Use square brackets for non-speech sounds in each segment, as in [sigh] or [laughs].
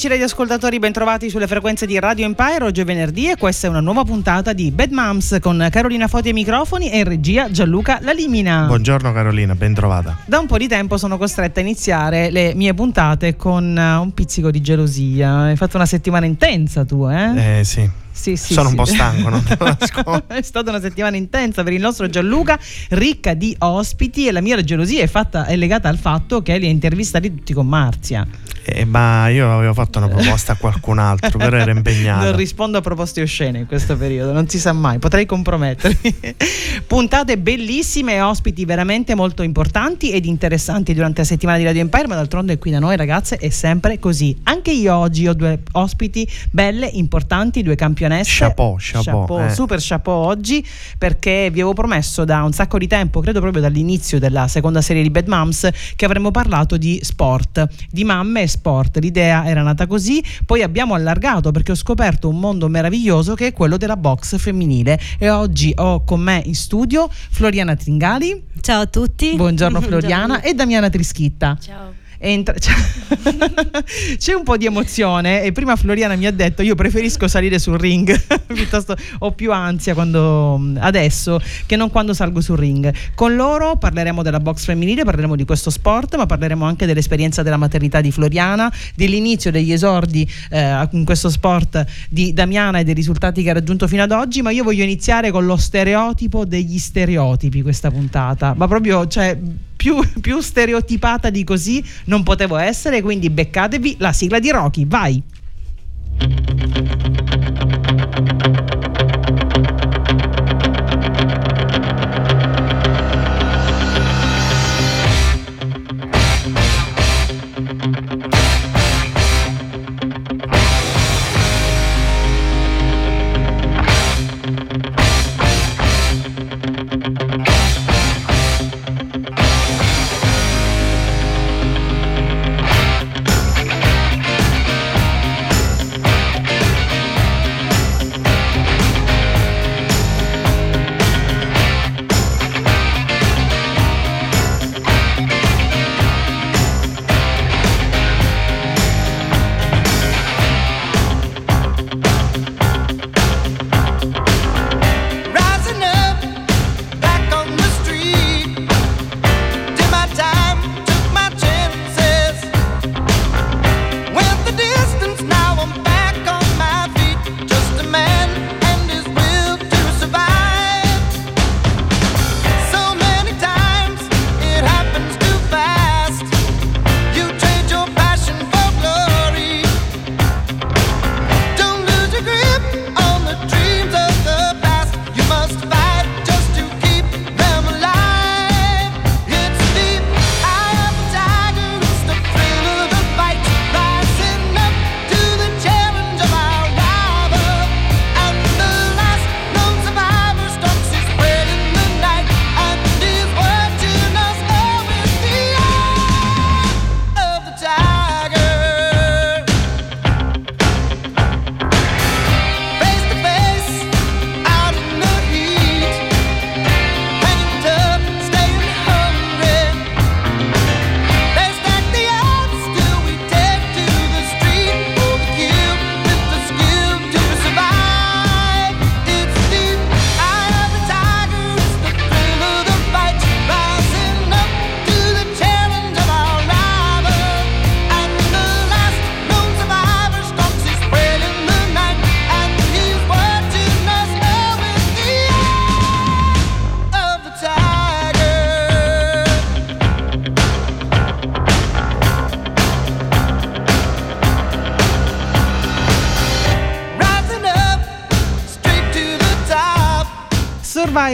amici radioascoltatori, bentrovati sulle frequenze di Radio Empire. Oggi è venerdì e questa è una nuova puntata di Bad Moms con Carolina Foti ai microfoni e in regia Gianluca Lalimina. Buongiorno Carolina, bentrovata. Da un po' di tempo sono costretta a iniziare le mie puntate con eh, un pizzico di gelosia. Hai fatto una settimana intensa tu, eh? Eh sì. Sì, sì, Sono sì. un po' stanco, non [laughs] È stata una settimana intensa per il nostro Gianluca, ricca di ospiti e la mia gelosia è, fatta, è legata al fatto che li ha intervistati tutti con Marzia. Eh, ma io avevo fatto una proposta a qualcun altro, però era impegnato. Non rispondo a proposte oscene in questo periodo, non si sa mai, potrei compromettermi. [laughs] Puntate bellissime ospiti veramente molto importanti ed interessanti durante la settimana di Radio Empire, ma d'altronde qui da noi ragazze è sempre così. Anche io oggi ho due ospiti belle, importanti, due campionesse. Chapeau, chapeau. chapeau eh. Super chapeau oggi perché vi avevo promesso da un sacco di tempo, credo proprio dall'inizio della seconda serie di Bad Moms, che avremmo parlato di sport, di mamme e sport. L'idea era nata così, poi abbiamo allargato perché ho scoperto un mondo meraviglioso che è quello della box femminile e oggi ho con me in studio Floriana Tringali. Ciao a tutti. Buongiorno [laughs] Floriana Buongiorno. e Damiana Trischitta. Ciao. Entra- [laughs] c'è un po' di emozione e prima Floriana mi ha detto io preferisco salire sul ring [laughs] piuttosto ho più ansia quando, adesso che non quando salgo sul ring. Con loro parleremo della box femminile parleremo di questo sport ma parleremo anche dell'esperienza della maternità di Floriana dell'inizio degli esordi eh, in questo sport di Damiana e dei risultati che ha raggiunto fino ad oggi ma io voglio iniziare con lo stereotipo degli stereotipi questa puntata. Ma proprio cioè più, [laughs] più, stereotipata di così non potevo essere, quindi beccatevi la sigla di Rocky, vai!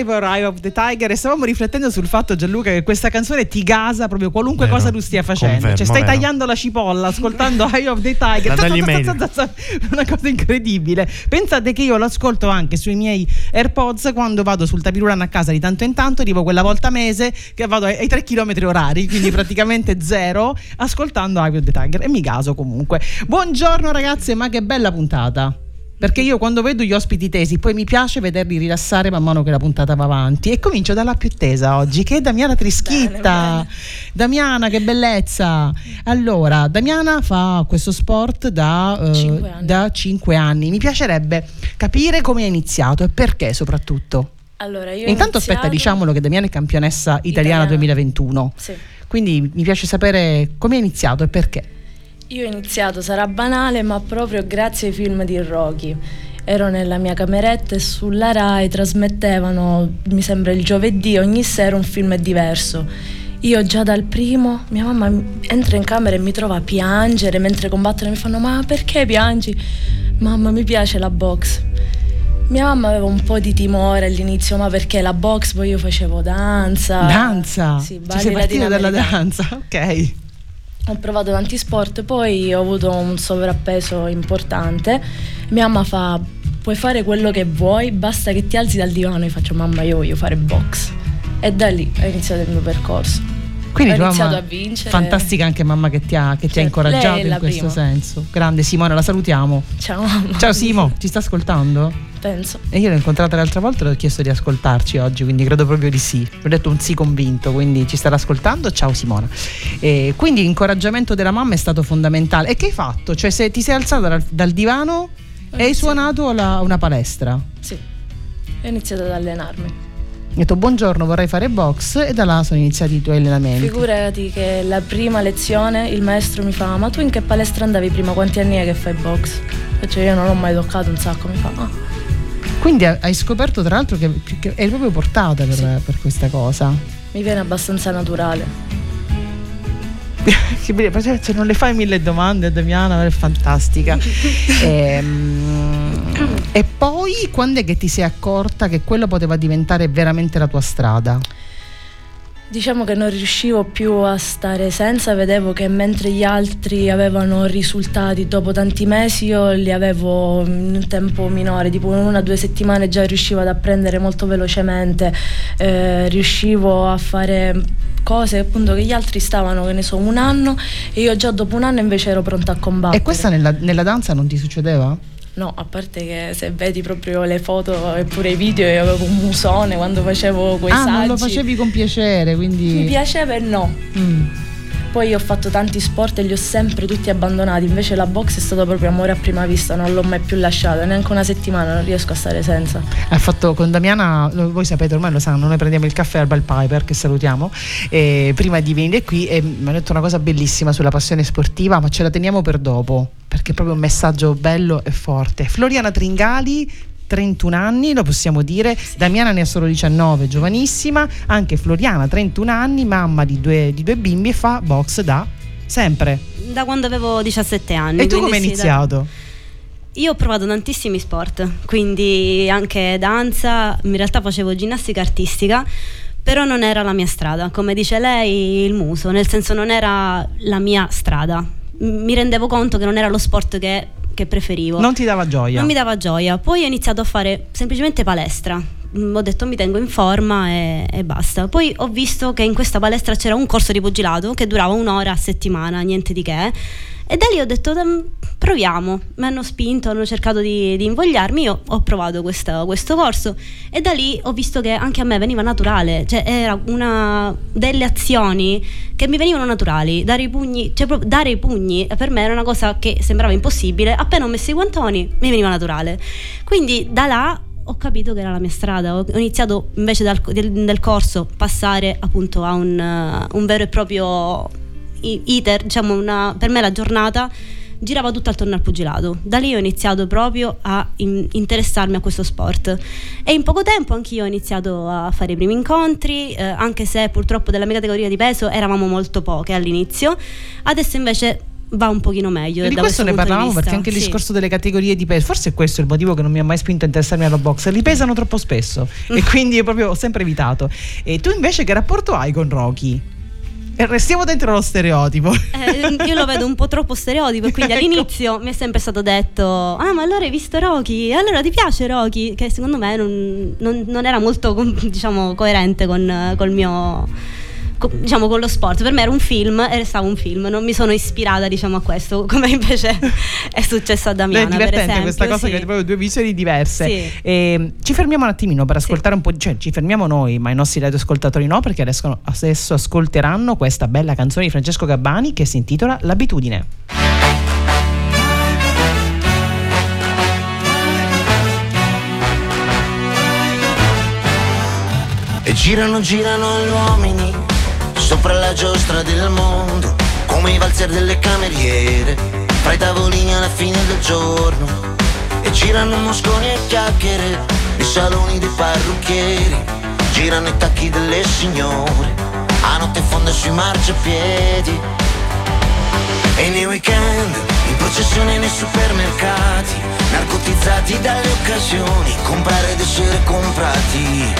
Survivor Eye of the Tiger e stavamo riflettendo sul fatto Gianluca che questa canzone ti gasa proprio qualunque Vero. cosa tu stia facendo. Confermo, cioè stai vero. tagliando la cipolla ascoltando [laughs] Eye of the Tiger. Una cosa incredibile. Pensate che io l'ascolto anche sui miei Airpods quando vado sul tapirulan a casa di tanto in tanto arrivo quella volta a mese che vado ai, ai 3 km orari quindi [laughs] praticamente zero ascoltando Eye of the Tiger e mi gaso comunque. Buongiorno ragazze ma che bella puntata perché io quando vedo gli ospiti tesi, poi mi piace vederli rilassare man mano che la puntata va avanti. E comincio dalla più tesa oggi, che è Damiana Trischitta. Bene, bene. Damiana, che bellezza! Allora, Damiana fa questo sport da, uh, 5 da 5 anni. Mi piacerebbe capire come è iniziato e perché soprattutto. Allora, io Intanto aspetta, diciamolo che Damiana è campionessa italiana, italiana. 2021. Sì. Quindi mi piace sapere come è iniziato e perché. Io ho iniziato, sarà banale, ma proprio grazie ai film di Rocky. Ero nella mia cameretta e sulla RAI trasmettevano, mi sembra il giovedì, ogni sera un film diverso. Io già dal primo, mia mamma entra in camera e mi trova a piangere mentre combattono e mi fanno ma perché piangi? Mamma mi piace la box. Mia mamma aveva un po' di timore all'inizio, ma perché la box poi io facevo danza. Danza? Sì, balli Ci sei partita dalla danza, ok ho provato tanti sport, poi ho avuto un sovrappeso importante. Mia mamma fa: Puoi fare quello che vuoi, basta che ti alzi dal divano. Io faccio: Mamma, io voglio fare box. E da lì è iniziato il mio percorso. Quindi ho iniziato a vincere. Fantastica anche mamma che ti ha, che ti ha certo, incoraggiato in questo prima. senso. Grande Simona, la salutiamo. Ciao mamma. Ciao Simo, ci sta ascoltando? Penso. E io l'ho incontrata l'altra volta e le ho chiesto di ascoltarci oggi, quindi credo proprio di sì. Ho detto un sì convinto, quindi ci starà ascoltando. Ciao Simona. E quindi l'incoraggiamento della mamma è stato fondamentale. E che hai fatto? Cioè se ti sei alzata dal, dal divano e hai suonato la, una palestra? Sì. Ho iniziato ad allenarmi. Ho detto buongiorno, vorrei fare box e da là sono iniziati i tuoi allenamenti. Figurati che la prima lezione il maestro mi fa ma tu in che palestra andavi prima? Quanti anni è che fai box? Cioè io non l'ho mai toccato un sacco, mi fa ah. Quindi hai scoperto tra l'altro che, che eri proprio portata per, sì. per questa cosa. Mi viene abbastanza naturale. [laughs] se non le fai mille domande a Damiana è fantastica [laughs] ehm, e poi quando è che ti sei accorta che quello poteva diventare veramente la tua strada? Diciamo che non riuscivo più a stare senza, vedevo che mentre gli altri avevano risultati dopo tanti mesi, io li avevo in un tempo minore, tipo in una o due settimane già riuscivo ad apprendere molto velocemente, eh, riuscivo a fare cose appunto che gli altri stavano, che ne so, un anno e io già dopo un anno invece ero pronta a combattere. E questa nella, nella danza non ti succedeva? No, a parte che se vedi proprio le foto e pure i video, io avevo un musone quando facevo quei ah, saggi. Ah, non lo facevi con piacere, quindi... Mi piaceva e no. Mm. Poi ho fatto tanti sport e li ho sempre tutti abbandonati, invece la box è stato proprio amore a prima vista, non l'ho mai più lasciata, neanche una settimana, non riesco a stare senza. Ha fatto con Damiana, voi sapete ormai lo sanno, noi prendiamo il caffè al Bal Piper che salutiamo, e prima di venire qui e mi ha detto una cosa bellissima sulla passione sportiva, ma ce la teniamo per dopo, perché è proprio un messaggio bello e forte. Floriana Tringali 31 anni, lo possiamo dire, sì. Damiana ne ha solo 19, giovanissima, anche Floriana 31 anni, mamma di due, di due bimbi e fa box da sempre. Da quando avevo 17 anni. E tu come hai sì, iniziato? Da... Io ho provato tantissimi sport, quindi anche danza, in realtà facevo ginnastica artistica, però non era la mia strada, come dice lei, il muso, nel senso non era la mia strada. Mi rendevo conto che non era lo sport che che preferivo. Non ti dava gioia? Non mi dava gioia. Poi ho iniziato a fare semplicemente palestra. Mm, ho detto mi tengo in forma e, e, basta. Poi ho visto che in questa palestra c'era un corso di pugilato che durava un'ora a settimana, niente di che. E da lì ho detto proviamo, mi hanno spinto, hanno cercato di, di invogliarmi, io ho provato questo, questo, corso e da lì ho visto che anche a me veniva naturale, cioè era una delle azioni che mi venivano naturali, dare i pugni, cioè dare i pugni per me era una cosa che sembrava impossibile, appena ho messo i guantoni mi veniva naturale. Quindi da là ho capito che era la mia strada. Ho iniziato invece dal, del, del corso passare appunto a un, un, vero e proprio iter, diciamo una, per me la giornata girava tutta attorno al pugilato. Da lì ho iniziato proprio a in, interessarmi a questo sport e in poco tempo anch'io ho iniziato a fare i primi incontri, eh, anche se purtroppo della mia categoria di peso eravamo molto poche all'inizio. Adesso invece va un pochino meglio. E di questo, questo ne parlavamo perché anche il discorso delle categorie di peso, forse è questo il motivo che non mi ha mai spinto a interessarmi alla box, li pesano troppo spesso [laughs] e quindi proprio ho sempre evitato. E tu invece che rapporto hai con Rocky? Restiamo dentro lo stereotipo. Eh, io lo vedo un po' troppo stereotipo, quindi [laughs] ecco. all'inizio mi è sempre stato detto: Ah, ma allora hai visto Rocky? Allora ti piace Rocky? Che secondo me non, non, non era molto diciamo, coerente con, col mio co- diciamo con lo sport. Per me era un film e restava un film, non mi sono ispirata diciamo a questo, [laughs] come invece è successo a Damiana. È divertente per esempio, questa cosa sì. che avete proprio due visioni diverse. Sì. E, ci fermiamo un attimino per ascoltare un po', cioè ci fermiamo noi, ma i nostri radioascoltatori no, perché adesso, adesso ascolteranno questa bella canzone di Francesco Gabbani che si intitola L'abitudine. E girano, girano gli uomini sopra la giostra del mondo, come i valzer delle cameriere, fra i tavolini alla fine del giorno. E girano mosconi e chiacchiere nei saloni dei parrucchieri, girano i tacchi delle signore, a notte fonda sui marciapiedi. E nei weekend, in processione nei supermercati, narcotizzati dalle occasioni, comprare ed essere comprati,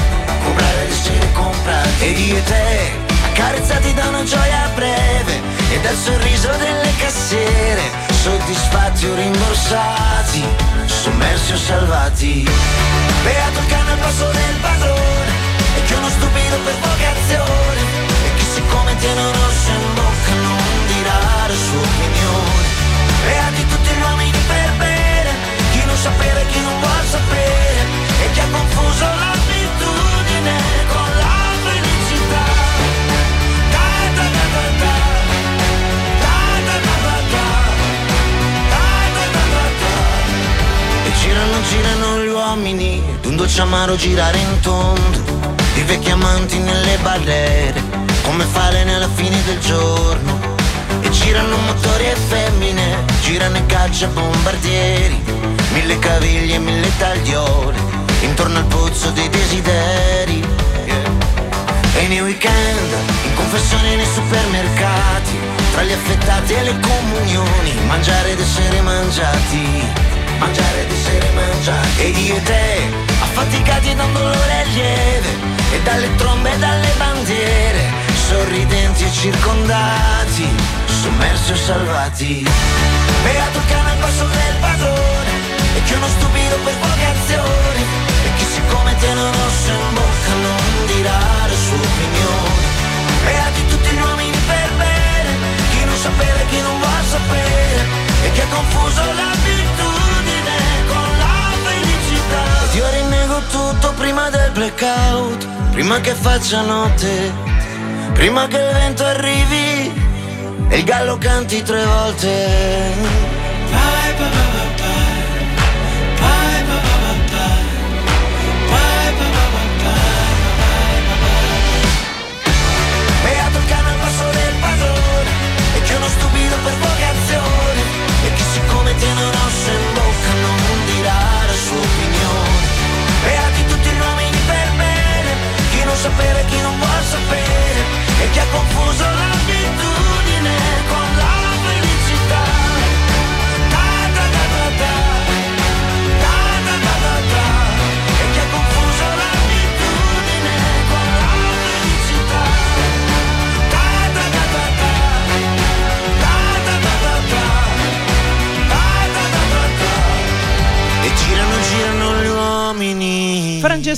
comprare ed essere comprati. Ed io e te, accarezzati da una gioia breve e dal sorriso delle cassiere, soddisfatti o rimborsati, sommersi o salvati. Beato cane al passo del amaro girare in tondo, i vecchi amanti nelle barriere, come falene alla fine del giorno. E girano motori e femmine, girano i caccia bombardieri, mille caviglie e mille tagliole, intorno al pozzo dei desideri. E nei weekend, in confessione nei supermercati, tra gli affettati e le comunioni, mangiare ed essere mangiati, mangiare ed essere mangiati. Ed io e te, affaticati da un dolore lieve, e dalle trombe e dalle bandiere, sorridenti e circondati, sommersi o salvati. Beato il cane al passo del padrone, e che uno stupido per vocazione, e chi siccome tiene un rosso in bocca non dirà la sua opinione. Beati tutti gli uomini per bene, chi non sapere, chi non vuol sapere, e che ha confuso l'abitudine io rinnego tutto prima del blackout, prima che faccia notte, prima che il vento arrivi e il gallo canti tre volte. Beato il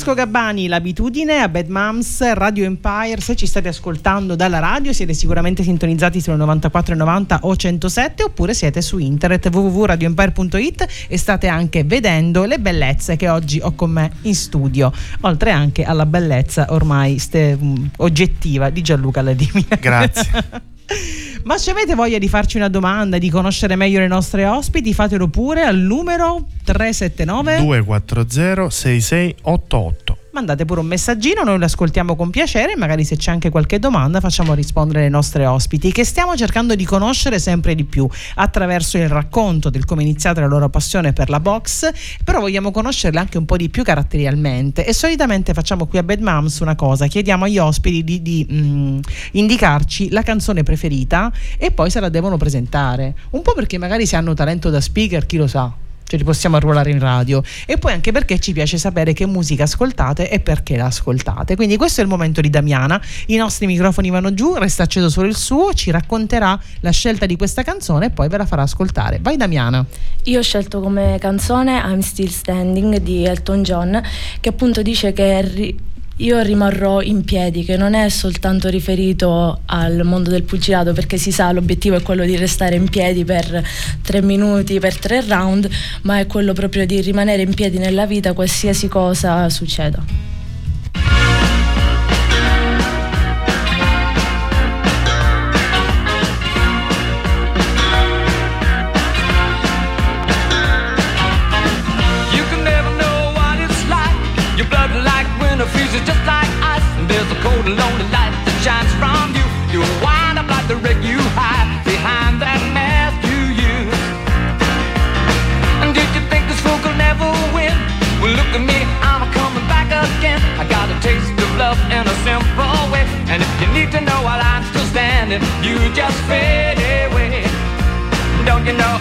Francesco Gabbani, l'abitudine a Bad Moms, Radio Empire. Se ci state ascoltando dalla radio, siete sicuramente sintonizzati sulle 94,90 o 107, oppure siete su internet www.radioempire.it e state anche vedendo le bellezze che oggi ho con me in studio, oltre anche alla bellezza ormai ste- mh, oggettiva di Gianluca Ladimina. Grazie. [laughs] Ma se avete voglia di farci una domanda, di conoscere meglio le nostre ospiti, fatelo pure al numero 379 240 6688. Mandate pure un messaggino, noi lo ascoltiamo con piacere e magari se c'è anche qualche domanda facciamo rispondere le nostre ospiti che stiamo cercando di conoscere sempre di più attraverso il racconto del come è iniziata la loro passione per la box, però vogliamo conoscerle anche un po' di più caratterialmente. E solitamente facciamo qui a Bad Moms una cosa, chiediamo agli ospiti di, di, mm, indicarci la canzone preferita e poi se la devono presentare, un po' perché magari se hanno talento da speaker, chi lo sa cioè li possiamo arruolare in radio. E poi anche perché ci piace sapere che musica ascoltate e perché la ascoltate. Quindi questo è il momento di Damiana. I nostri microfoni vanno giù resta acceso solo il suo ci racconterà la scelta di questa canzone e poi ve la farà ascoltare. Vai Damiana. Io ho scelto come canzone I'm Still Standing di Elton John, che appunto dice che io rimarrò in piedi, che non è soltanto riferito al mondo del pugilato, perché si sa l'obiettivo è quello di restare in piedi per tre minuti, per tre round, ma è quello proprio di rimanere in piedi nella vita qualsiasi cosa succeda. you just fade away. Don't you know?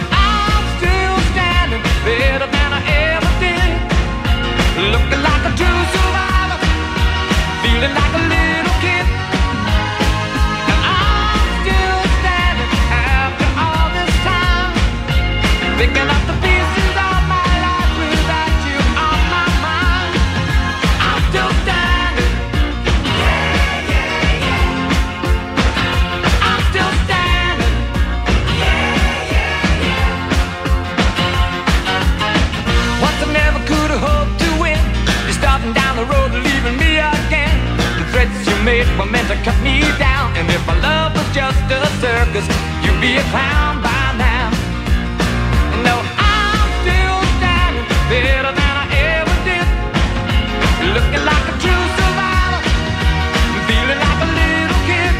it were meant to cut me down. And if my love was just a circus, you'd be a clown by now. No, I'm still standing better than I ever did. Looking like a true survivor, feeling like a little kid.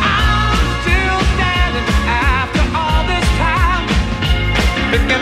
I'm still standing after all this time. Looking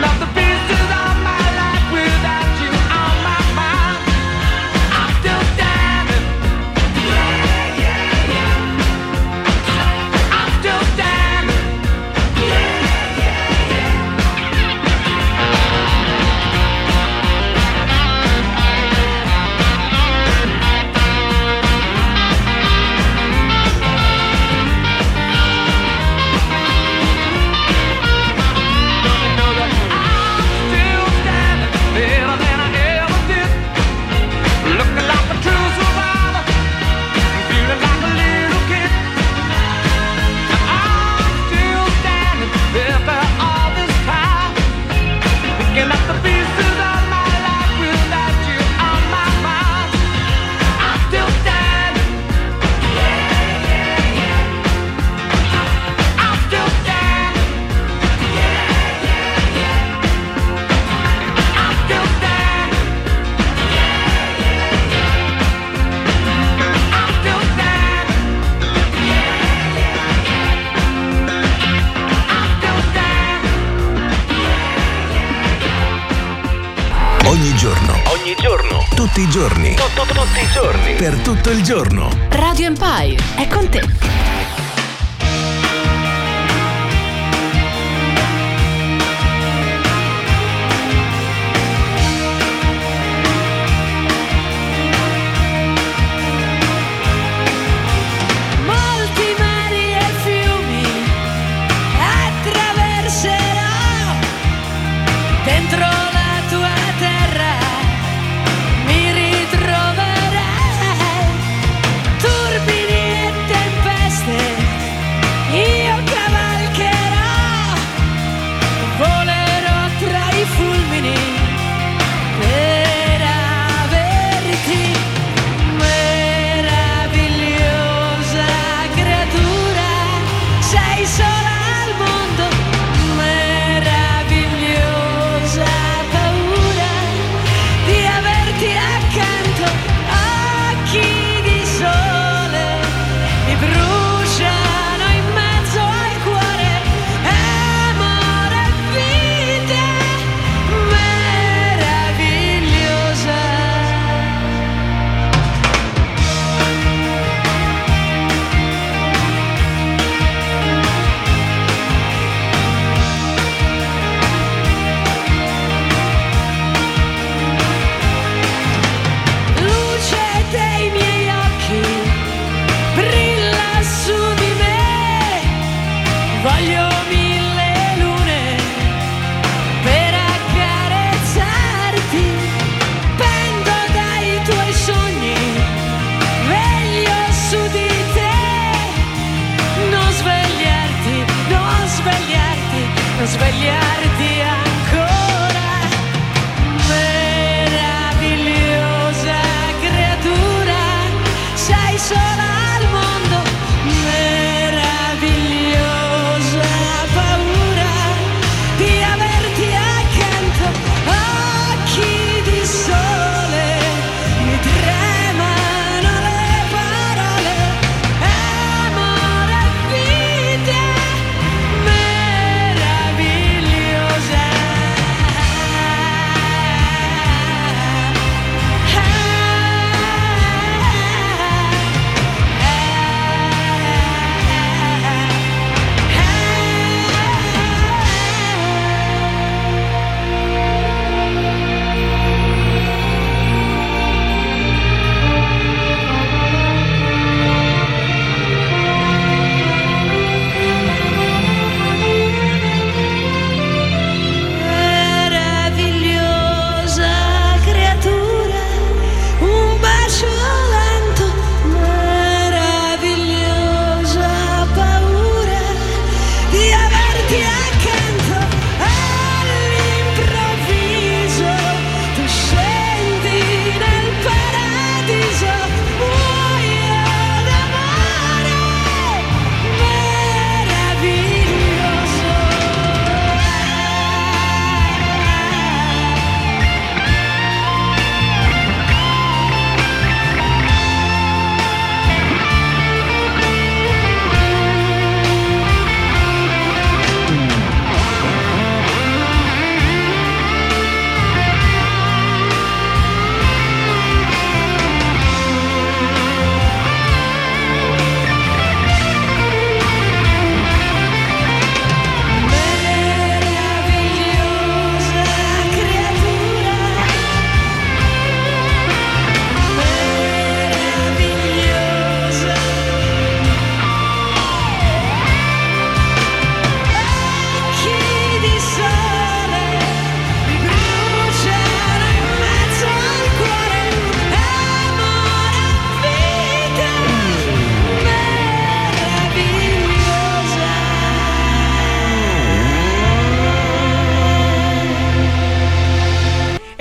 il giorno. Radio Empire è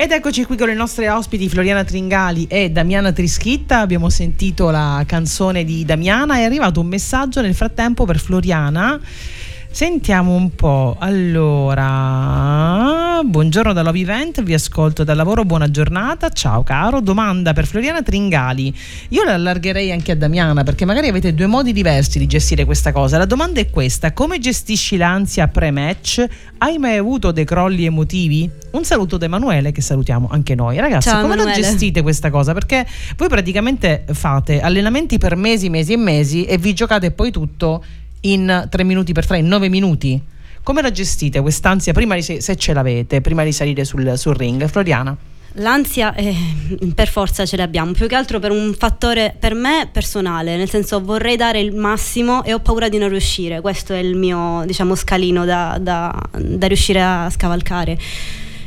Ed eccoci qui con le nostre ospiti Floriana Tringali e Damiana Trischitta. Abbiamo sentito la canzone di Damiana. È arrivato un messaggio nel frattempo per Floriana. Sentiamo un po'. Allora, buongiorno da Love Event, vi ascolto dal lavoro, buona giornata. Ciao caro. Domanda per Floriana Tringali. Io la allargherei anche a Damiana perché magari avete due modi diversi di gestire questa cosa. La domanda è questa: come gestisci l'ansia pre-match? Hai mai avuto dei crolli emotivi? Un saluto da Emanuele che salutiamo anche noi. Ragazzi, Ciao, come la Emanuele. gestite questa cosa? Perché voi praticamente fate allenamenti per mesi, mesi e mesi e vi giocate poi tutto in 3 minuti per 3, in 9 minuti. Come la gestite quest'ansia prima di, se ce l'avete, prima di salire sul, sul ring? Floriana. L'ansia eh, per forza ce l'abbiamo, più che altro per un fattore per me personale, nel senso vorrei dare il massimo e ho paura di non riuscire, questo è il mio diciamo scalino da, da- da riuscire a scavalcare.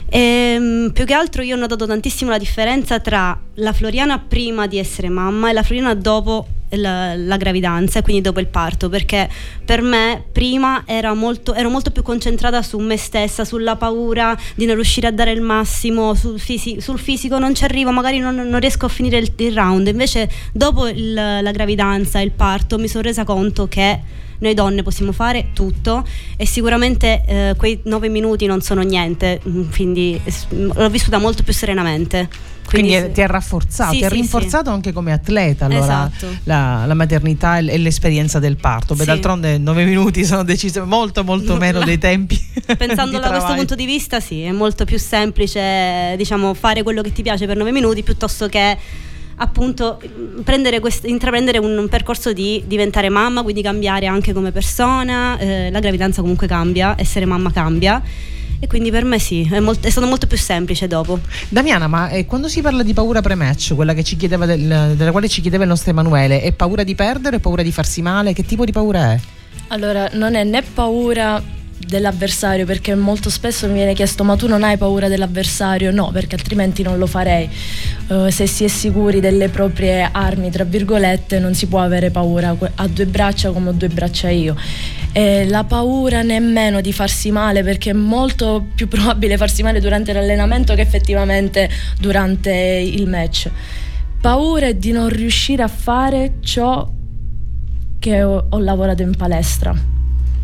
Ehm, più che altro io ho notato tantissimo la differenza tra la Floriana prima di essere mamma e la Floriana dopo la, la gravidanza e quindi dopo il parto perché per me prima molto, ero molto più concentrata su me stessa, sulla paura di non riuscire a dare il massimo, sul, fisi- sul fisico non ci arrivo, magari non, non riesco a finire il, il round, invece dopo il- la gravidanza e il parto mi sono resa conto che noi donne possiamo fare tutto e sicuramente eh, quei nove minuti non sono niente, mm, quindi es- l'ho vissuta molto più serenamente. Quindi, Quindi sì. ti ha rafforzato, Sì, ti ha sì, rinforzato anche come atleta allora Esatto. la, la maternità e l'esperienza del parto. Beh, Sì. d'altronde 9 minuti sono decise molto molto [laughs] meno dei tempi. [laughs] Pensando da questo punto di vista, sì, è molto più semplice, diciamo, fare quello che ti piace per nove minuti piuttosto che appunto prendere quest- intraprendere un, un percorso di diventare mamma, quindi cambiare anche come persona. eh, la gravidanza comunque cambia, essere mamma cambia. E quindi per me sì, è, molt- è stato molto più semplice dopo. Damiana, ma eh, quando si parla di paura pre-match, quella che ci chiedeva del- della quale ci chiedeva il nostro Emanuele, è paura di perdere, paura di farsi male? Che tipo di paura è? Allora, non è né paura dell'avversario perché molto spesso mi viene chiesto ma tu non hai paura dell'avversario? No, perché altrimenti non lo farei. Eh, se si è sicuri delle proprie armi, tra virgolette, non si può avere paura a due braccia come ho due braccia io. E la paura nemmeno di farsi male perché è molto più probabile farsi male durante l'allenamento che effettivamente durante il match. Paura di non riuscire a fare ciò che ho, ho lavorato in palestra.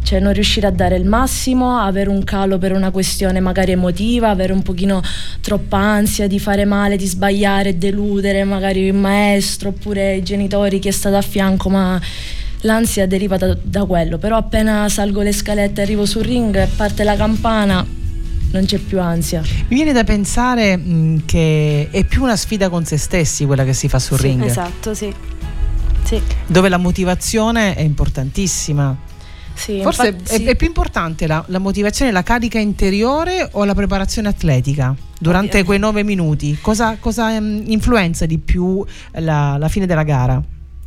Cioè non riuscire a dare il massimo, avere un calo per una questione magari emotiva, avere un pochino troppa ansia di fare male, di sbagliare, deludere magari il maestro oppure i genitori, chi è stato a fianco, ma l'ansia deriva da, da quello. Però appena salgo le scalette, arrivo sul ring, parte la campana, non c'è più ansia. Mi viene da pensare mh, che è più una sfida con se stessi quella che si fa sul Sì, ring, Esatto, sì. Sì. dove la motivazione è importantissima. Sì, Forse infatti, è, sì. è più importante la, la motivazione, la carica interiore o la preparazione atletica durante Ovvio. quei nove minuti? Cosa, cosa, ehm, influenza di più la, la fine della gara?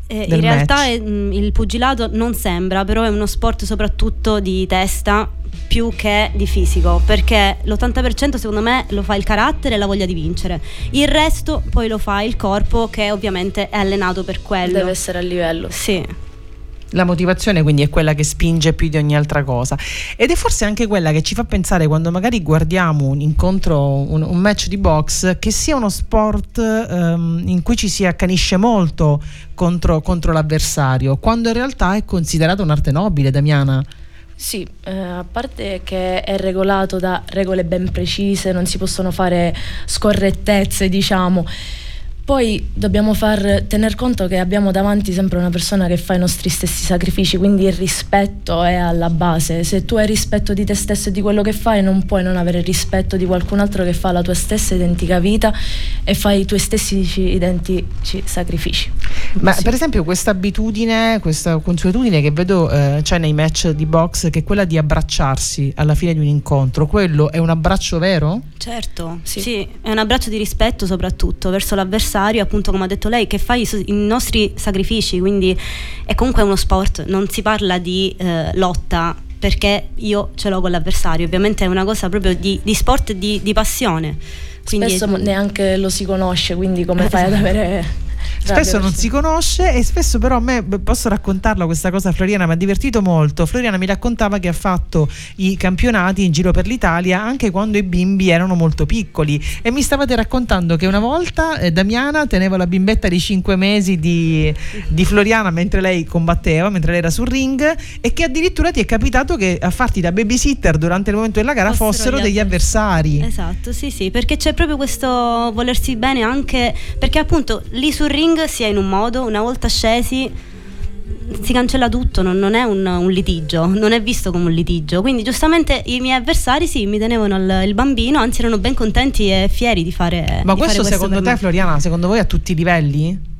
Eh, in realtà è- mh, il pugilato non sembra, però è uno sport soprattutto di testa più che di fisico, perché l'80% secondo me lo fa il carattere e la voglia di vincere. Il resto poi lo fa il corpo che ovviamente è allenato per quello. deve essere a livello. Sì. La motivazione quindi è quella che spinge più di ogni altra cosa ed è forse anche quella che ci fa pensare quando magari guardiamo un incontro, un, un match di box, che sia uno sport ehm, in cui ci si accanisce molto contro, contro l'avversario, quando in realtà è considerato un'arte nobile, Damiana. Sì, eh, a parte che è regolato da regole ben precise, non si possono fare scorrettezze, diciamo. Poi dobbiamo far tener conto che abbiamo davanti sempre una persona che fa i nostri stessi sacrifici, quindi il rispetto è alla base. Se tu hai rispetto di te stesso e di quello che fai, non puoi non avere rispetto di qualcun altro che fa la tua stessa identica vita e fa i tuoi stessi identici sacrifici. Ma Sì. per esempio questa abitudine, questa consuetudine che vedo eh, c'è nei match di box, che è quella di abbracciarsi alla fine di un incontro, quello è un abbraccio vero? Certo, Sì. sì. è un abbraccio di rispetto soprattutto verso l'avversario, appunto come ha detto lei, che fa i, nostri sacrifici, quindi è comunque uno sport, non si parla di eh, lotta perché io ce l'ho con l'avversario, ovviamente è una cosa proprio di, di sport e di, di passione. Quindi Spesso neanche lo si conosce, quindi come fai ad avere spesso non si conosce e spesso però a me posso raccontarla questa cosa a Floriana mi ha divertito molto. Floriana mi raccontava che ha fatto i campionati in giro per l'Italia anche quando i bimbi erano molto piccoli. E mi stavate raccontando che una volta eh, Damiana teneva la bimbetta di 5 mesi di, di Floriana mentre lei combatteva mentre lei era sul ring e che addirittura ti è capitato che a farti da babysitter durante il momento della gara Fossero fossero gli degli avversari. Esatto, sì, sì, perché c'è proprio questo volersi bene anche perché appunto lì sul ring si è in un modo, una volta scesi si cancella tutto, non, non è un, un litigio, non è visto come un litigio. Quindi giustamente i miei avversari sì, mi tenevano il, il bambino, anzi erano ben contenti e fieri di fare ma di fare questo secondo per te me. Floriana secondo voi a tutti i livelli?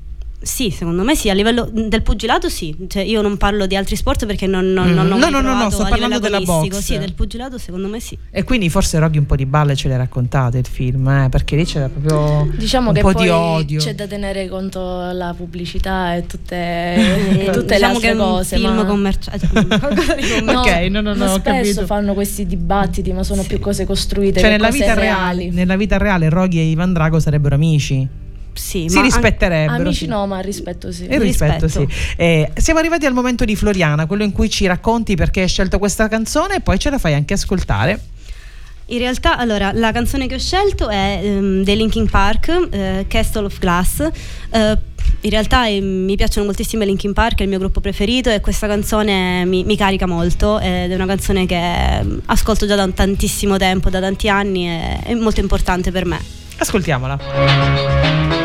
Sì, secondo me sì, a livello del pugilato sì, cioè io non parlo di altri sport perché non, non, Mm. non ho No, no, no, no, sto parlando della box. Sì, del pugilato secondo me sì. E quindi forse Roghi un po' di balle ce le raccontate il film, eh, perché lì c'era proprio Diciamo un che po' poi di odio. c'è da tenere conto la pubblicità e tutte, [laughs] tutte le diciamo altre che è un cose. film ma... commerciale. [laughs] di commerciale. Ok, no, no, no, spesso capito. fanno questi dibattiti, ma sono più cose costruite Cioè che nella cose vita, reali. reale, nella vita reale Roghi e Ivan Drago sarebbero amici. Sì, si rispetterebbero. Amici sì. no, ma rispetto sì. Il rispetto, rispetto. sì. Eh, siamo arrivati al momento di Floriana, quello in cui ci racconti perché hai scelto questa canzone e poi ce la fai anche ascoltare. In realtà, allora, la canzone che ho scelto è ehm, dei Linkin Park, eh, Castle of Glass. Eh, in realtà eh, mi piacciono moltissimo i Linkin Park, è il mio gruppo preferito e questa canzone mi, mi carica molto ed è una canzone che ehm, ascolto già da tantissimo tempo, da tanti anni e è molto importante per me. Ascoltiamola.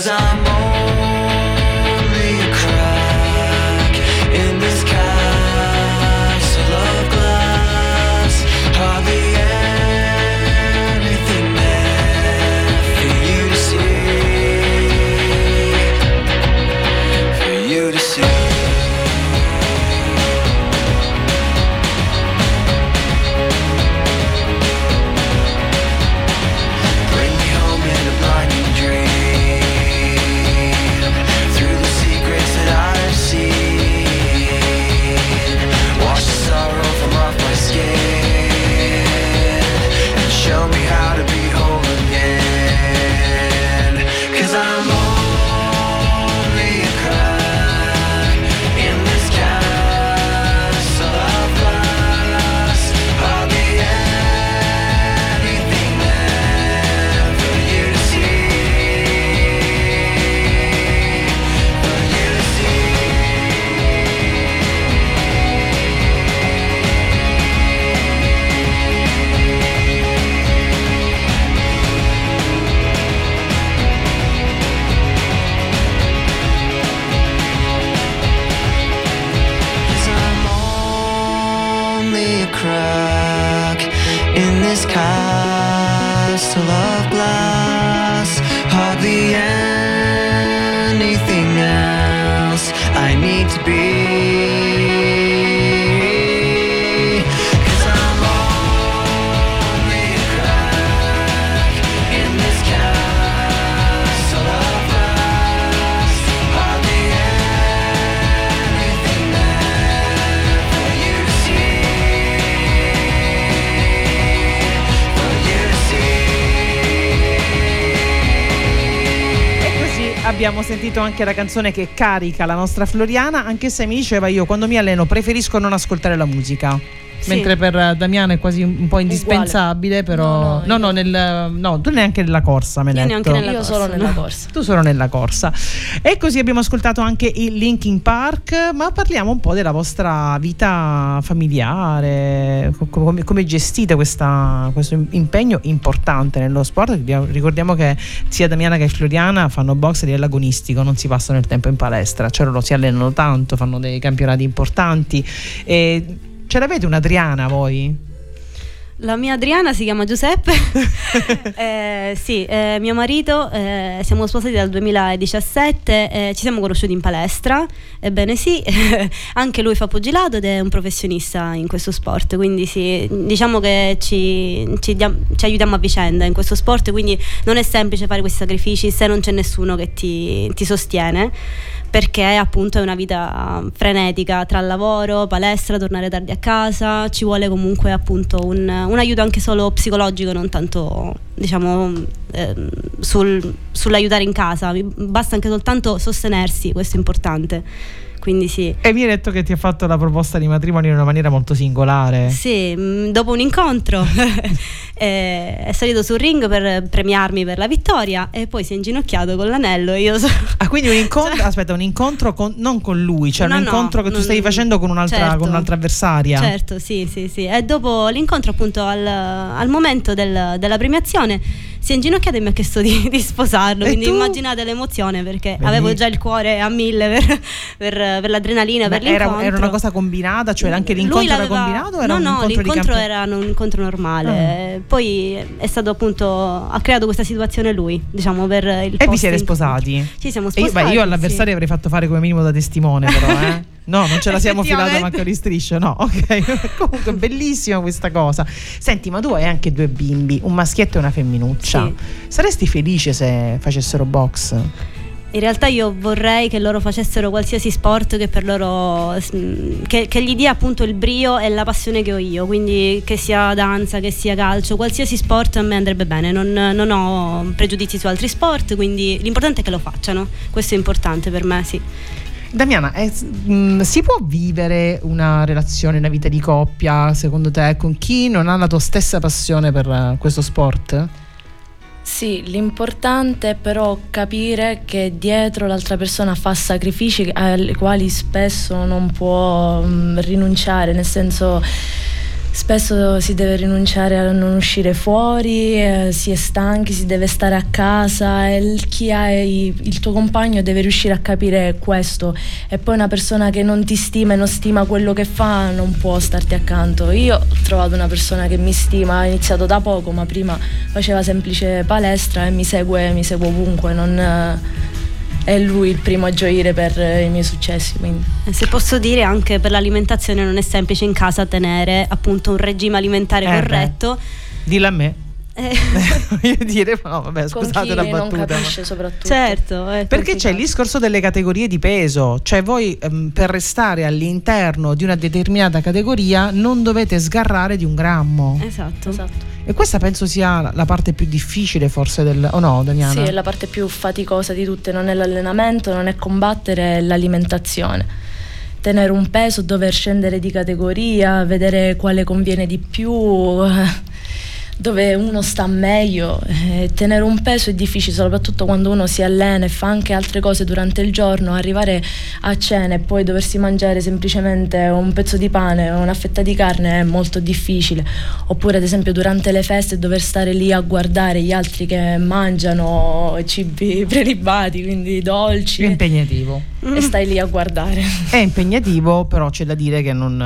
Cause I'm abbiamo sentito anche la canzone che carica la nostra Floriana, anche se mi diceva io quando mi alleno preferisco non ascoltare la musica. Sì. mentre per Damiano è quasi un po' indispensabile, però... No, no, nel- no, tu neanche nella corsa, me l'hai neanche nella Io corsa, solo nella no. corsa. Tu solo nella corsa. E così abbiamo ascoltato anche il Linkin Park, ma parliamo un po' della vostra vita familiare, co- come, come gestite questa- questo impegno importante nello sport. Ricordiamo che sia Damiana che Floriana fanno box a livello agonistico, non si passano il tempo in palestra, cioè loro si allenano tanto, fanno dei campionati importanti. E ce l'avete un'Adriana voi? La mia Adriana si chiama Giuseppe. [laughs] Eh, sì, eh, mio marito, eh, siamo sposati dal 2017, eh, ci siamo conosciuti in palestra, ebbene sì, [laughs] anche lui fa pugilato ed è un professionista in questo sport, quindi sì, diciamo che ci, ci diam- ci aiutiamo a vicenda in questo sport, quindi non è semplice fare questi sacrifici se non c'è nessuno che ti, ti sostiene perché appunto è una vita frenetica tra lavoro, palestra, tornare tardi a casa, ci vuole comunque appunto un, un aiuto anche solo psicologico, non tanto diciamo ehm, sul- sull'aiutare in casa, basta anche soltanto sostenersi, questo è importante. Quindi sì. E mi hai detto che ti ha fatto la proposta di matrimonio in una maniera molto singolare. Sì, mh, dopo un incontro [laughs] eh, è salito sul ring per premiarmi per la vittoria e poi si è inginocchiato con l'anello. e Io so- Ah, quindi un [laughs] incontro, aspetta, un incontro con- non con lui, cioè No, un no, incontro che tu non- stavi facendo con un'altra, certo. con un'altra avversaria. Certo, sì, sì, sì. E dopo l'incontro, appunto, al, al momento del- della premiazione, si è inginocchiato e mi ha chiesto di, [laughs] di sposarlo. E quindi tu? immaginate l'emozione perché Vedi? avevo già il cuore a mille per, per- per l'adrenalina, Ma per era, l'incontro. era una cosa combinata, cioè anche l'incontro era combinato era no, no, l'incontro era un incontro normale. Ah. Poi è stato appunto ha creato questa situazione lui, diciamo per il E vi siete sposati? Ci siamo E io, sposati. beh, io sì. all'avversario avrei fatto fare come minimo da testimone, però, eh. [laughs] No, non ce la siamo filata manco di striscio, no, ok. [laughs] Comunque, bellissima questa cosa. Senti, ma tu hai anche due bimbi, un maschietto e una femminuccia. Sì. Saresti felice se facessero box? In realtà io vorrei che loro facessero qualsiasi sport che per loro mm, che, che gli dia appunto il brio e la passione che ho io, quindi che sia danza, che sia calcio, qualsiasi sport a me andrebbe bene, non, non ho pregiudizi su altri sport, quindi l'importante è che lo facciano, questo è importante per me, sì. Damiana, è- mh, si può vivere una relazione, una vita di coppia, secondo te, con chi non ha la tua stessa passione per eh, questo sport? Sì, l'importante è però capire che dietro l'altra persona fa sacrifici ai quali spesso non può mm, rinunciare, nel senso spesso si deve rinunciare a non uscire fuori, eh, si è stanchi, si deve stare a casa e il- chi ha i- il tuo compagno deve riuscire a capire questo e poi una persona che non ti stima e non stima quello che fa non può starti accanto. Io ho trovato una persona che mi stima, ha iniziato da poco, ma prima faceva semplice palestra e mi segue, mi segue ovunque, non, eh, è lui il primo a gioire per eh, i miei successi. Quindi. E Se posso dire anche per l'alimentazione non è semplice in casa tenere appunto un regime alimentare Eh, beh. corretto. Dillo a me. Eh, [laughs] Voglio dire, no, vabbè, scusate la non battuta. ma- capisce soprattutto. certo, Perché c'è il discorso delle categorie di peso, cioè voi ehm, per restare all'interno di una determinata categoria non dovete sgarrare di un grammo. Esatto. Esatto. E questa penso sia la- parte più difficile forse del... o no, Damiana? Sì, è la parte più faticosa di tutte, non è l'allenamento, non è combattere, è l'alimentazione. Tenere un peso, dover scendere di categoria, vedere quale conviene di più, dove uno sta meglio. Eh, tenere un peso è difficile, soprattutto quando uno si allena e fa anche altre cose durante il giorno, arrivare a cena e poi doversi mangiare semplicemente un pezzo di pane o una fetta di carne è molto difficile. Oppure ad esempio durante le feste dover stare lì a guardare gli altri che mangiano cibi [laughs] prelibati, quindi È dolci, impegnativo. e stai lì a guardare. È impegnativo, però c'è da dire che non-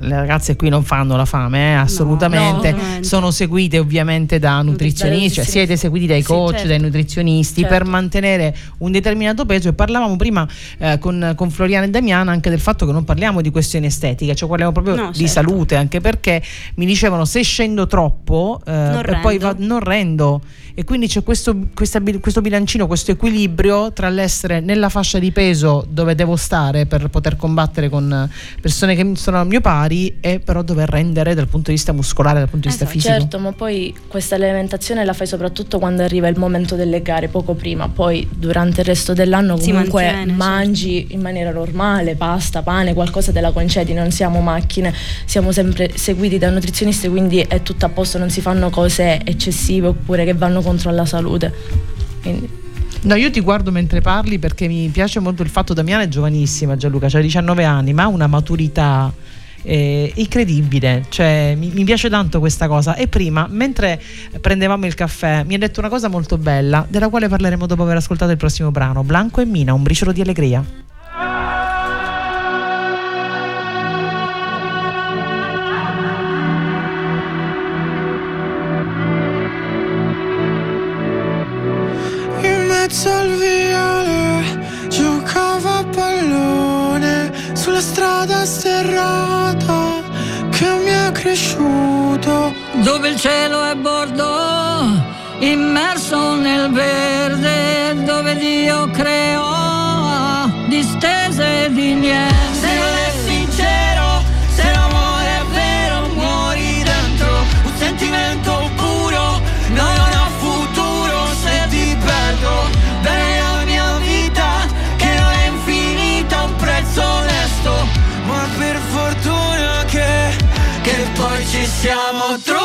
le ragazze qui non fanno la fame, eh, assolutamente. no, veramente. Sono seguite ovviamente da nutrizionisti, cioè siete seguiti dai Sì, coach, certo. dai nutrizionisti Certo. per mantenere un determinato peso e parlavamo prima eh, con, con Floriana e Damiana anche del fatto che non parliamo di questioni estetiche, cioè parliamo proprio No, di certo. salute, anche perché mi dicevano se scendo troppo eh, e poi va- non rendo e quindi c'è questo, questa questo bilancino, questo equilibrio tra l'essere nella fascia di peso dove devo stare per poter combattere con persone che sono al mio pari e però dover rendere dal punto di vista muscolare, dal punto di vista Esatto, fisico. Certo, ma poi questa alimentazione la fai soprattutto quando arriva il momento delle gare, poco prima, poi durante il resto dell'anno comunque mantiene, mangi in maniera normale, pasta, pane, qualcosa te la concedi, non siamo macchine, siamo sempre seguiti da nutrizionisti, quindi è tutto a posto, non si fanno cose eccessive oppure che vanno contro la salute. Quindi- No, io ti guardo mentre parli perché mi piace molto il fatto Damiana è giovanissima Gianluca, ha 19 anni, ma ha una maturità eh, incredibile, cioè mi, mi piace tanto questa cosa e prima mentre prendevamo il caffè mi ha detto una cosa molto bella della quale parleremo dopo aver ascoltato il prossimo brano, Blanco e Mina, un briciolo di allegria. Immerso nel verde, dove Dio creò distese di niente. Se non è sincero, se l'amore è vero, muori dentro un sentimento puro. No, non ho futuro se ti perdo. Bene la mia vita, che non è infinita, un prezzo onesto. Ma per fortuna che, che poi ci siamo trovati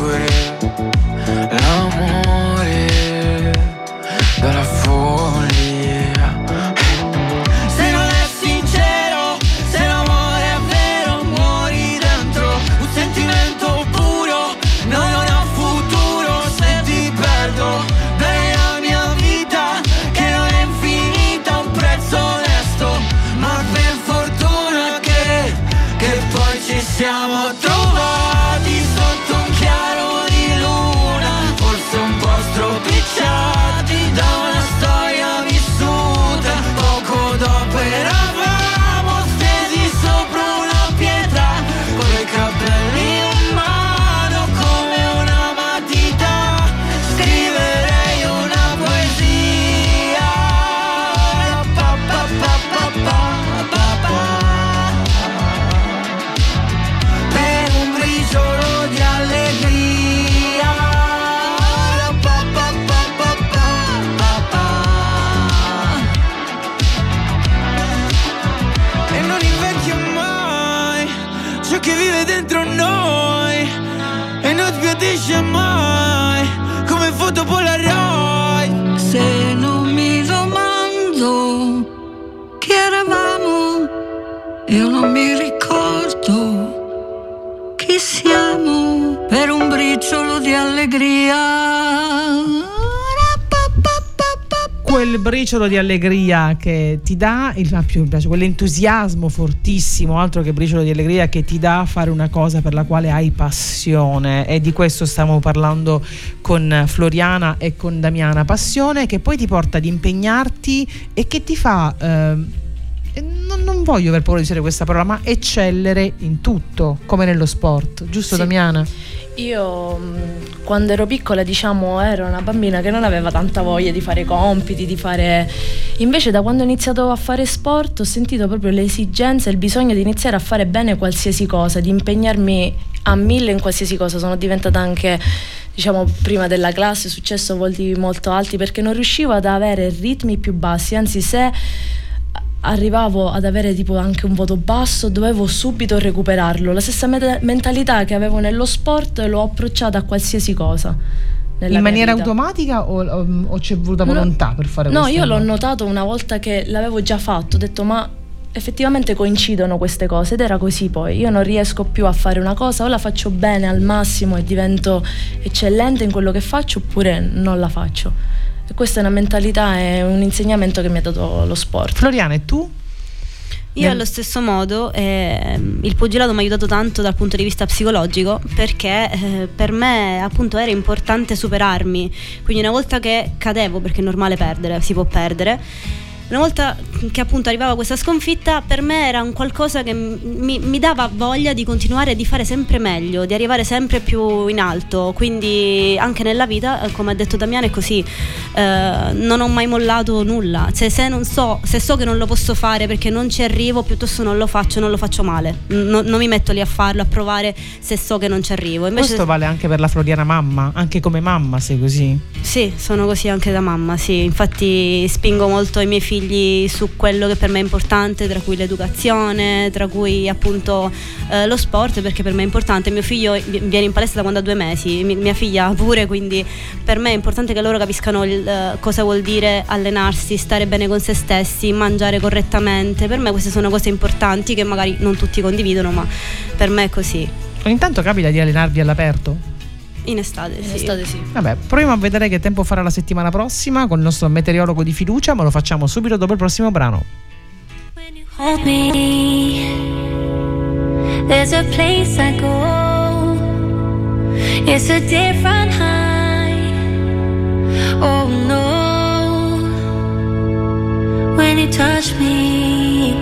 distinguere l'amore briciolo di allegria che ti dà, il ma più mi piace, quell'entusiasmo fortissimo, altro che briciolo di allegria che ti dà fare una cosa per la quale hai passione. E di questo stiamo parlando con Floriana e con Damiana, passione che poi ti porta ad impegnarti e che ti fa... ehm, e non voglio aver paura di dire questa parola, ma eccellere in tutto, come nello sport, giusto Sì. Damiana? Io mh, quando ero piccola, diciamo, ero una bambina che non aveva tanta voglia di fare compiti, di fare... Invece da quando ho iniziato a fare sport ho sentito proprio l'esigenza e il bisogno di iniziare a fare bene qualsiasi cosa, di impegnarmi a mille in qualsiasi cosa. Sono diventata anche, diciamo, prima della classe, successo volti molto alti perché non riuscivo ad avere ritmi più bassi, anzi se arrivavo ad avere tipo anche un voto basso, dovevo subito recuperarlo. La stessa meta- mentalità che avevo nello sport l'ho approcciata a qualsiasi cosa. In maniera vita. automatica o, o- o c'è voluta No. volontà per fare No, questo? io l'ho notato una volta che l'avevo già fatto, ho detto ma effettivamente coincidono queste cose ed era così poi. Io non riesco più a fare una cosa, o la faccio bene al massimo e divento eccellente in quello che faccio oppure non la faccio. E questa è una mentalità, è un insegnamento che mi ha dato lo sport. Floriana, e tu? Io allo stesso modo ehm, il pugilato mi ha aiutato tanto dal punto di vista psicologico perché eh, per me appunto era importante superarmi, quindi una volta che cadevo, perché è normale perdere, si può perdere, una volta che appunto arrivava questa sconfitta per me era un qualcosa che mi, mi dava voglia di continuare di fare sempre meglio, di arrivare sempre più in alto, quindi anche nella vita, eh, come ha detto Damiano, è così, eh, non ho mai mollato nulla, cioè, se, non so, se so che non lo posso fare perché non ci arrivo, piuttosto non lo faccio, non lo faccio male, non, non mi metto lì a farlo, a provare se so che non ci arrivo. Invece, Questo vale anche per la Floriana mamma, anche come mamma sei così. sì, sono così anche da mamma, sì. Infatti spingo molto i miei figli su quello che per me è importante, tra cui l'educazione, tra cui appunto eh, lo sport, perché per me è importante. Mio figlio vi- viene in palestra da quando ha due mesi, mi- mia figlia pure, quindi per me è importante che loro capiscano il, eh, cosa vuol dire allenarsi, stare bene con se stessi, mangiare correttamente. Per me queste sono cose importanti che magari non tutti condividono, ma per me è così. Ogni tanto capita di allenarvi all'aperto? In estate, In sì. estate sì. Vabbè, proviamo a vedere che tempo farà la settimana prossima con il nostro meteorologo di fiducia, ma lo facciamo subito dopo il prossimo brano. Hold me. There's a place I go. It's a different high. Oh no. When you touch me,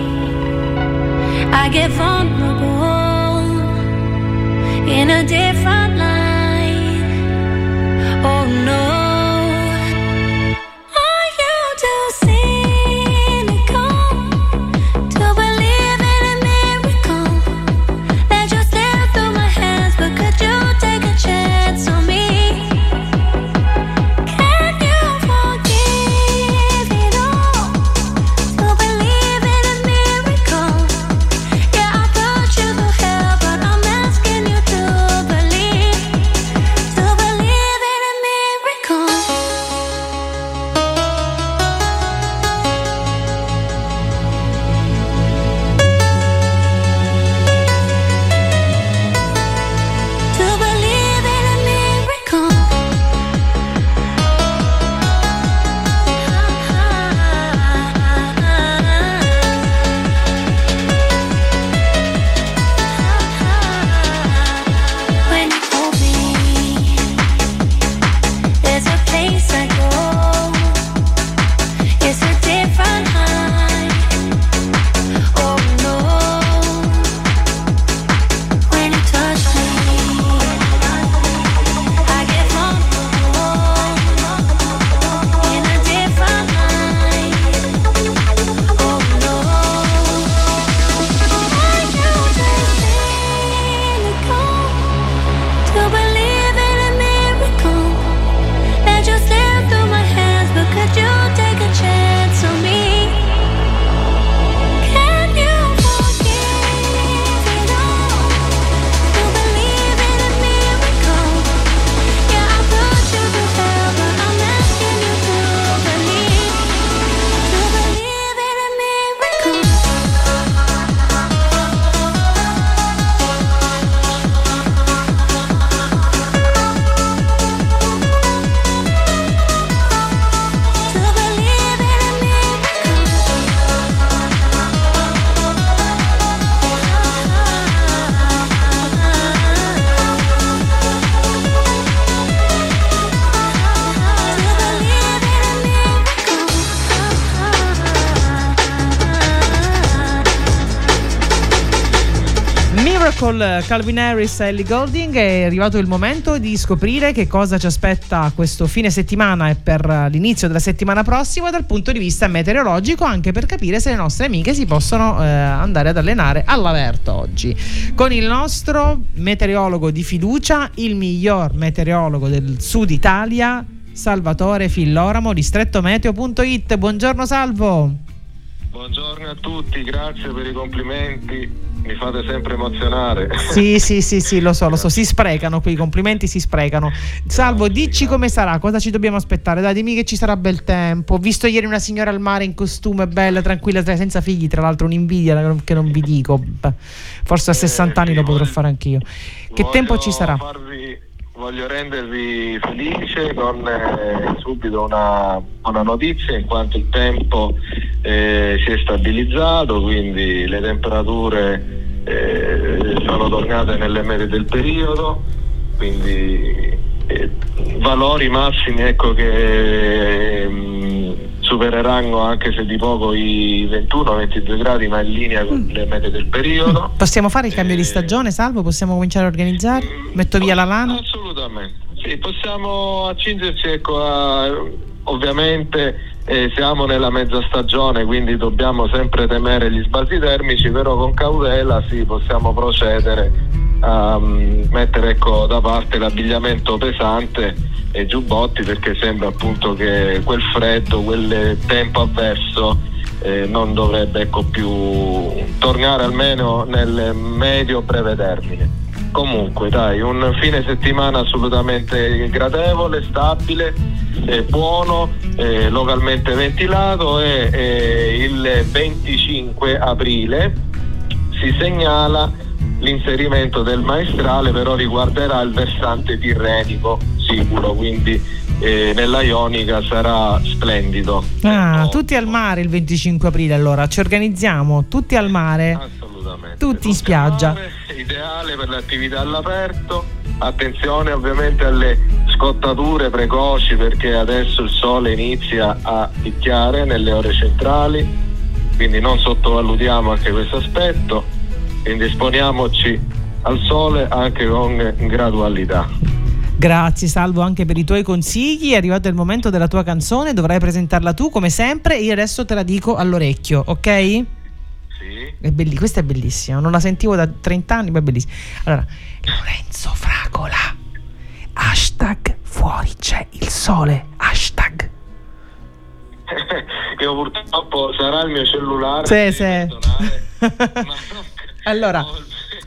I get vulnerable in a different light. Oh no. Calvin Harris e Ellie Golding è arrivato il momento di scoprire che cosa ci aspetta questo fine settimana e per l'inizio della settimana prossima dal punto di vista meteorologico anche per capire se le nostre amiche si possono eh, andare ad allenare all'aperto oggi. Con il nostro meteorologo di fiducia il miglior meteorologo del sud Italia Salvatore Filloramo di strettometeo.it buongiorno Salvo. Buongiorno a tutti, grazie per i complimenti, mi fate sempre emozionare. Sì, sì, sì, sì, lo so, lo so, si sprecano qui, i complimenti si sprecano. Salvo, dici come sarà, cosa ci dobbiamo aspettare? Dai, dimmi che ci sarà bel tempo. Ho visto ieri una signora al mare in costume, bella, tranquilla, senza figli, tra l'altro un'invidia che non vi dico. Forse a 60 anni lo potrò fare anch'io. Che tempo ci sarà? Farvi- voglio rendervi felice con eh, subito una, una notizia in quanto il tempo eh, si è stabilizzato, quindi le temperature eh, sono tornate nelle medie del periodo, quindi eh, valori massimi ecco, che mm, supereranno anche se di poco i 21-22 gradi ma in linea con le medie del periodo. Possiamo fare il cambio Eh, di stagione, Salvo? Possiamo cominciare a organizzare? Metto via la lana? Assolutamente. Sì, possiamo accingerci ecco, a, ovviamente eh, siamo nella mezza stagione, quindi dobbiamo sempre temere gli sbalzi termici, però con cautela sì, possiamo procedere a mm, mettere ecco, da parte l'abbigliamento pesante e giubbotti perché sembra appunto che quel freddo, quel tempo avverso eh, non dovrebbe ecco, più tornare almeno nel medio breve termine. Comunque dai, un fine settimana assolutamente gradevole, stabile, eh, buono, eh, localmente ventilato e eh, il 25 aprile si segnala l'inserimento del maestrale però riguarderà il versante tirrenico sicuro, quindi eh, nella Ionica sarà splendido. Ah, tutti al mare il 25 aprile allora, ci organizziamo, tutti al mare, tutti in spiaggia. ideale per le attività all'aperto. Attenzione ovviamente alle scottature precoci perché adesso il sole inizia a picchiare nelle ore centrali, quindi non sottovalutiamo anche questo aspetto, quindi esponiamoci al sole anche con gradualità. Grazie Salvo anche per i tuoi consigli, è arrivato il momento della tua canzone, dovrai presentarla tu come sempre e io adesso te la dico all'orecchio, ok? Sì. È belli- questa è bellissima, non la sentivo da 30 anni, ma è bellissima. Allora, Lorenzo Fragola, hashtag fuori c'è il sole, hashtag. [laughs] che purtroppo sarà il mio cellulare. Sì, sì. [laughs] allora,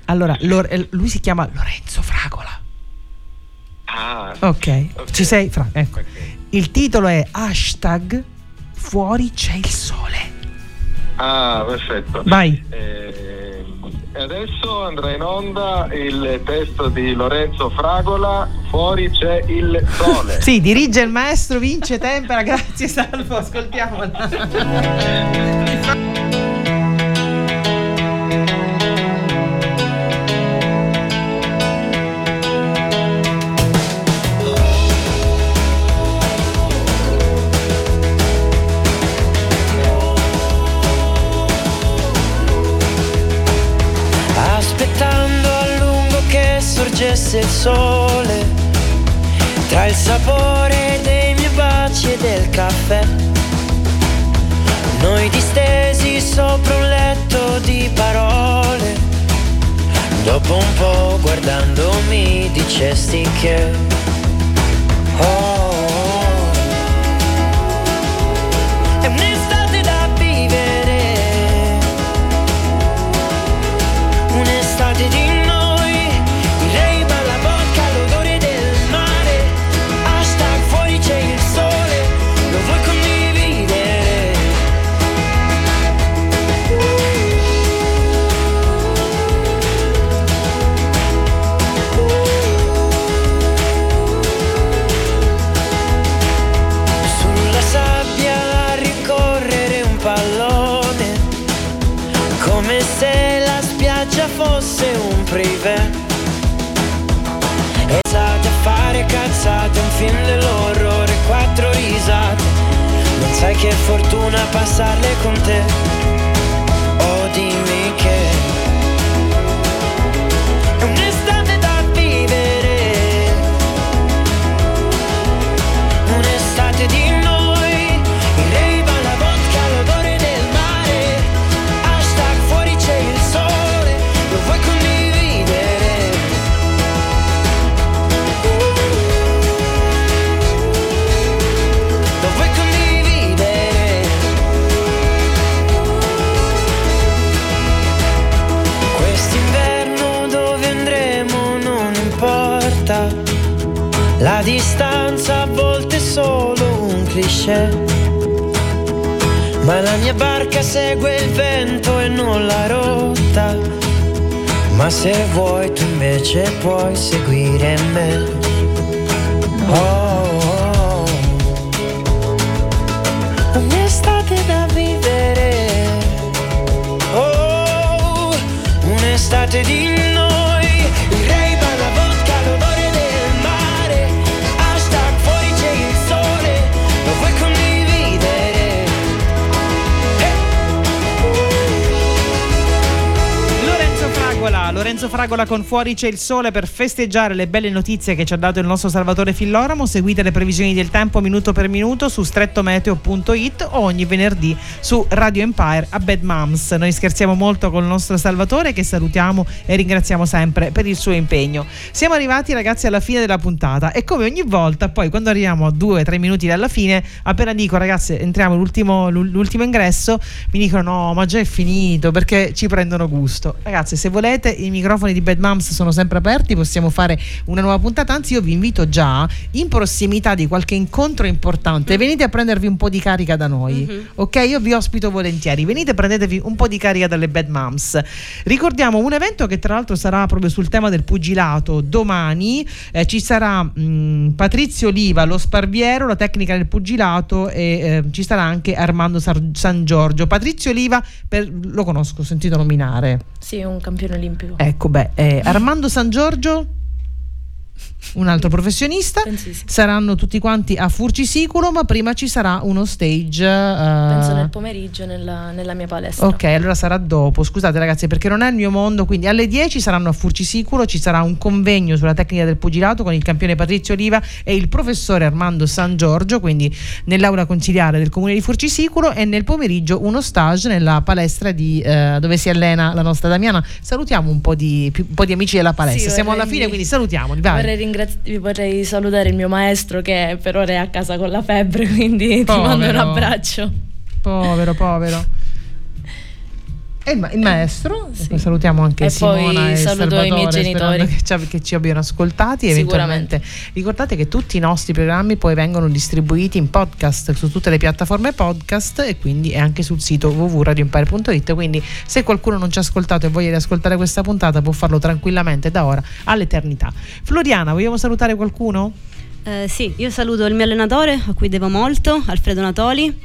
allora Lor- eh, lui si chiama Lorenzo Fragola. Ah, Ok, ci sei? Fra- ecco. Il titolo è hashtag fuori c'è il sole. ah, perfetto. Vai. Eh, e adesso andrà in onda il testo di Lorenzo Fragola, Fuori c'è il sole. [laughs] Sì, dirige il maestro Vince Tempera, [laughs] grazie Salvo, ascoltiamola. [laughs] sorgesse il sole, tra il sapore dei miei baci e del caffè. Noi distesi sopra un letto di parole, dopo un po' guardandomi dicesti che... Oh, è un'estate Fragola con Fuori c'è il sole per festeggiare le belle notizie che ci ha dato il nostro Salvatore Filloramo. Seguite le previsioni del tempo minuto per minuto su strettometeo.it o ogni venerdì su Radio Empire a Bad Moms. Noi scherziamo molto con il nostro Salvatore che salutiamo e ringraziamo sempre per il suo impegno. Siamo arrivati ragazzi alla fine della puntata e come ogni volta poi quando arriviamo a due o tre minuti dalla fine appena dico ragazzi entriamo l'ultimo, l'ultimo ingresso mi dicono no ma già è finito perché ci prendono gusto. Ragazzi se volete i microfoni di Bad Moms sono sempre aperti, possiamo fare una nuova puntata, anzi io vi invito già in prossimità di qualche incontro importante, venite a prendervi un po' di carica da noi, ok? Io vi ospito volentieri, venite prendetevi un po' di carica dalle Bad Moms. Ricordiamo un evento che tra l'altro sarà proprio sul tema del pugilato domani, eh, ci sarà mh, Patrizio Oliva, lo sparviero, la tecnica del pugilato e eh, ci sarà anche Armando Sar- San Giorgio. Patrizio Oliva per- lo conosco, ho sentito nominare. Sì, un campione olimpico. Ecco, beh, eh, Armando San Giorgio, un altro professionista, saranno tutti quanti a Furcisicolo, ma prima ci sarà uno stage. eh, Penso nel pomeriggio nella, nella mia palestra. Ok, allora sarà dopo. Scusate ragazzi, perché non è il mio mondo. Quindi alle 10 saranno a Furcisicolo, ci sarà un convegno sulla tecnica del pugilato con il campione Patrizio Oliva e il professore Armando San Giorgio, quindi nell'aula conciliare del comune di Furcisicolo e nel pomeriggio uno stage nella palestra di, eh, dove si allena la nostra Damiana. Salutiamo un po' di, più- un po' di amici della palestra. Sì, Siamo alla fine, quindi salutiamoli. Vai. Vorrei, ringrazi- vorrei salutare il mio maestro che per ora è a casa con la febbre, [laughs] quindi ti Povero. mando un abbraccio. Povero, povero. E il, ma- il maestro, Poi salutiamo anche E Simona poi e saluto i miei Salvatore, genitori. Che ci, che ci abbiano ascoltati. Eventualmente ricordate che tutti i nostri programmi poi vengono distribuiti in podcast su tutte le piattaforme podcast e quindi è anche sul sito www.radioempire.it. Quindi se qualcuno non ci ha ascoltato e voglia riascoltare questa puntata può farlo tranquillamente da ora all'eternità. Floriana, vogliamo salutare qualcuno? Eh, sì, io saluto il mio allenatore a cui devo molto, Alfredo Natoli,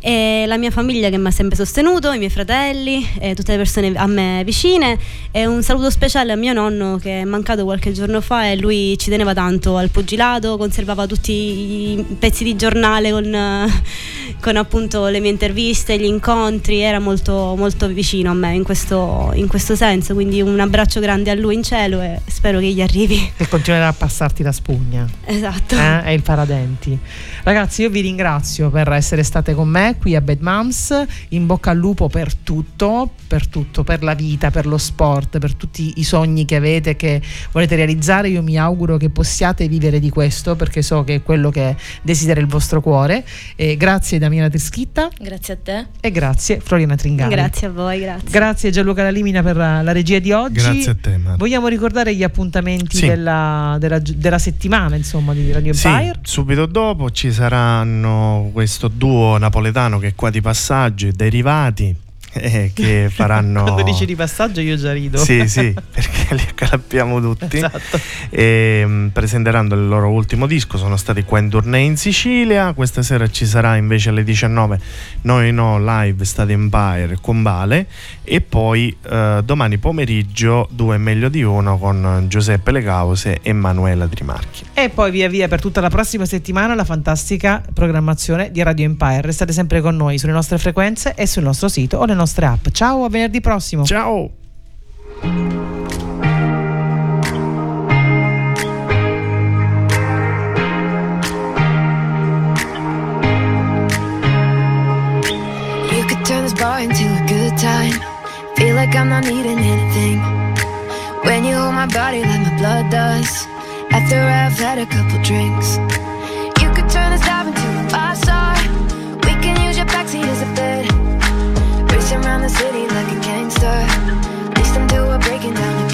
e la mia famiglia che mi ha sempre sostenuto, i miei fratelli, e tutte le persone a me vicine e un saluto speciale a mio nonno che è mancato qualche giorno fa e lui ci teneva tanto al pugilato, conservava tutti i pezzi di giornale con, eh, [laughs] con appunto le mie interviste, gli incontri, era molto, molto vicino a me in questo, in questo senso, quindi un abbraccio grande a lui in cielo e spero che gli arrivi. E continuerà a passarti la spugna. Esatto. Eh, è il paradenti. Ragazzi, io vi ringrazio per essere state con me qui a Bad Moms. In bocca al lupo per tutto, per tutto, per la vita, per lo sport, per tutti i sogni che avete, che volete realizzare. Io mi auguro che possiate vivere di questo, perché so che è quello che desidera il vostro cuore. E grazie Damiana Trischitta Grazie a te. e grazie Floriana Tringari. Grazie a voi, grazie. Grazie Gianluca Lalimina per la, la regia di oggi. Grazie a te, Mara. Vogliamo ricordare gli appuntamenti Sì. della, della- della settimana, insomma, di Radio Sì, Empire? subito dopo ci saranno questo duo napoletano che è qua di passaggio, i derivati, eh, che [laughs] faranno... Quando dici di passaggio io già rido. Sì, sì, perché li accalappiamo tutti. Esatto. E, mm, presenteranno il loro ultimo disco, sono stati qua in tournée in Sicilia. Questa sera ci sarà invece alle 19 Noi No Live State Empire con Vale. E poi eh, domani pomeriggio due meglio di uno con Giuseppe Le Cause e Manuela Trimarchi. E poi via via per tutta la prossima settimana la fantastica programmazione di Radio Empire. Restate sempre con noi sulle nostre frequenze e sul nostro sito o le nostre app. Ciao, a venerdì prossimo. Ciao. When you hold my body like my blood does. After I've had a couple drinks. Around the city like a gangster. Least until we're breaking down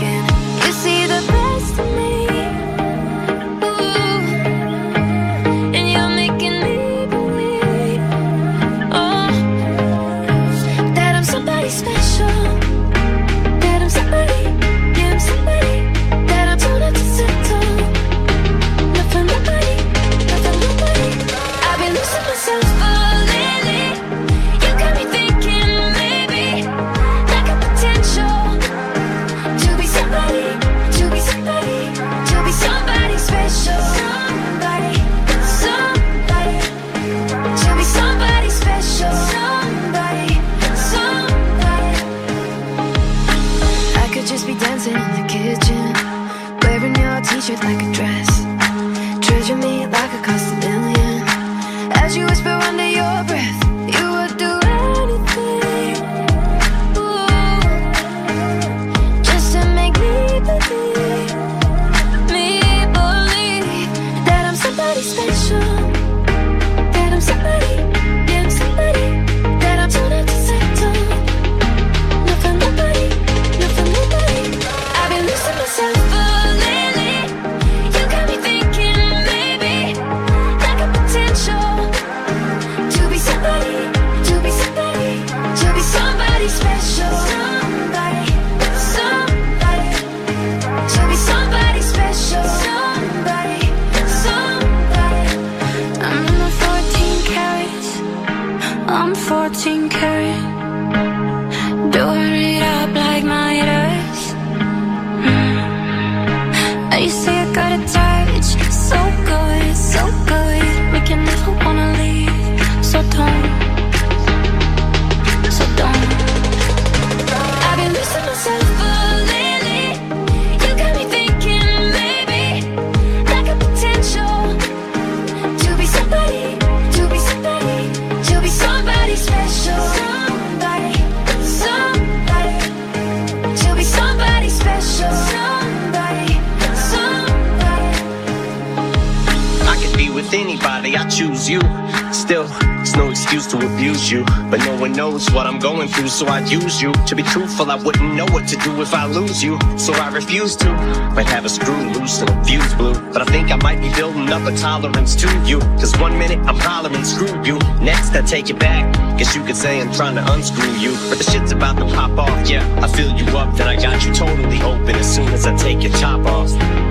abuse you. But no one knows what I'm going through, so I'd use you. To be truthful, I wouldn't know what to do if I lose you. So I refuse to. Might have a screw loose and a fuse blew. But I think I might be building up a tolerance to you. Cause one minute I'm hollering, screw you. Next, I take it back. Guess you could say I'm trying to unscrew you. But the shit's about to pop off, yeah. I fill you up, then I got you totally open as soon as I take your top off.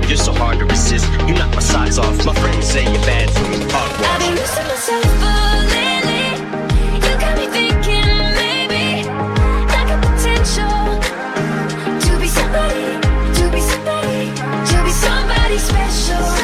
You're so hard to resist. You knock my socks off. My friends say you're bad for me. I've been losing myself lately. show.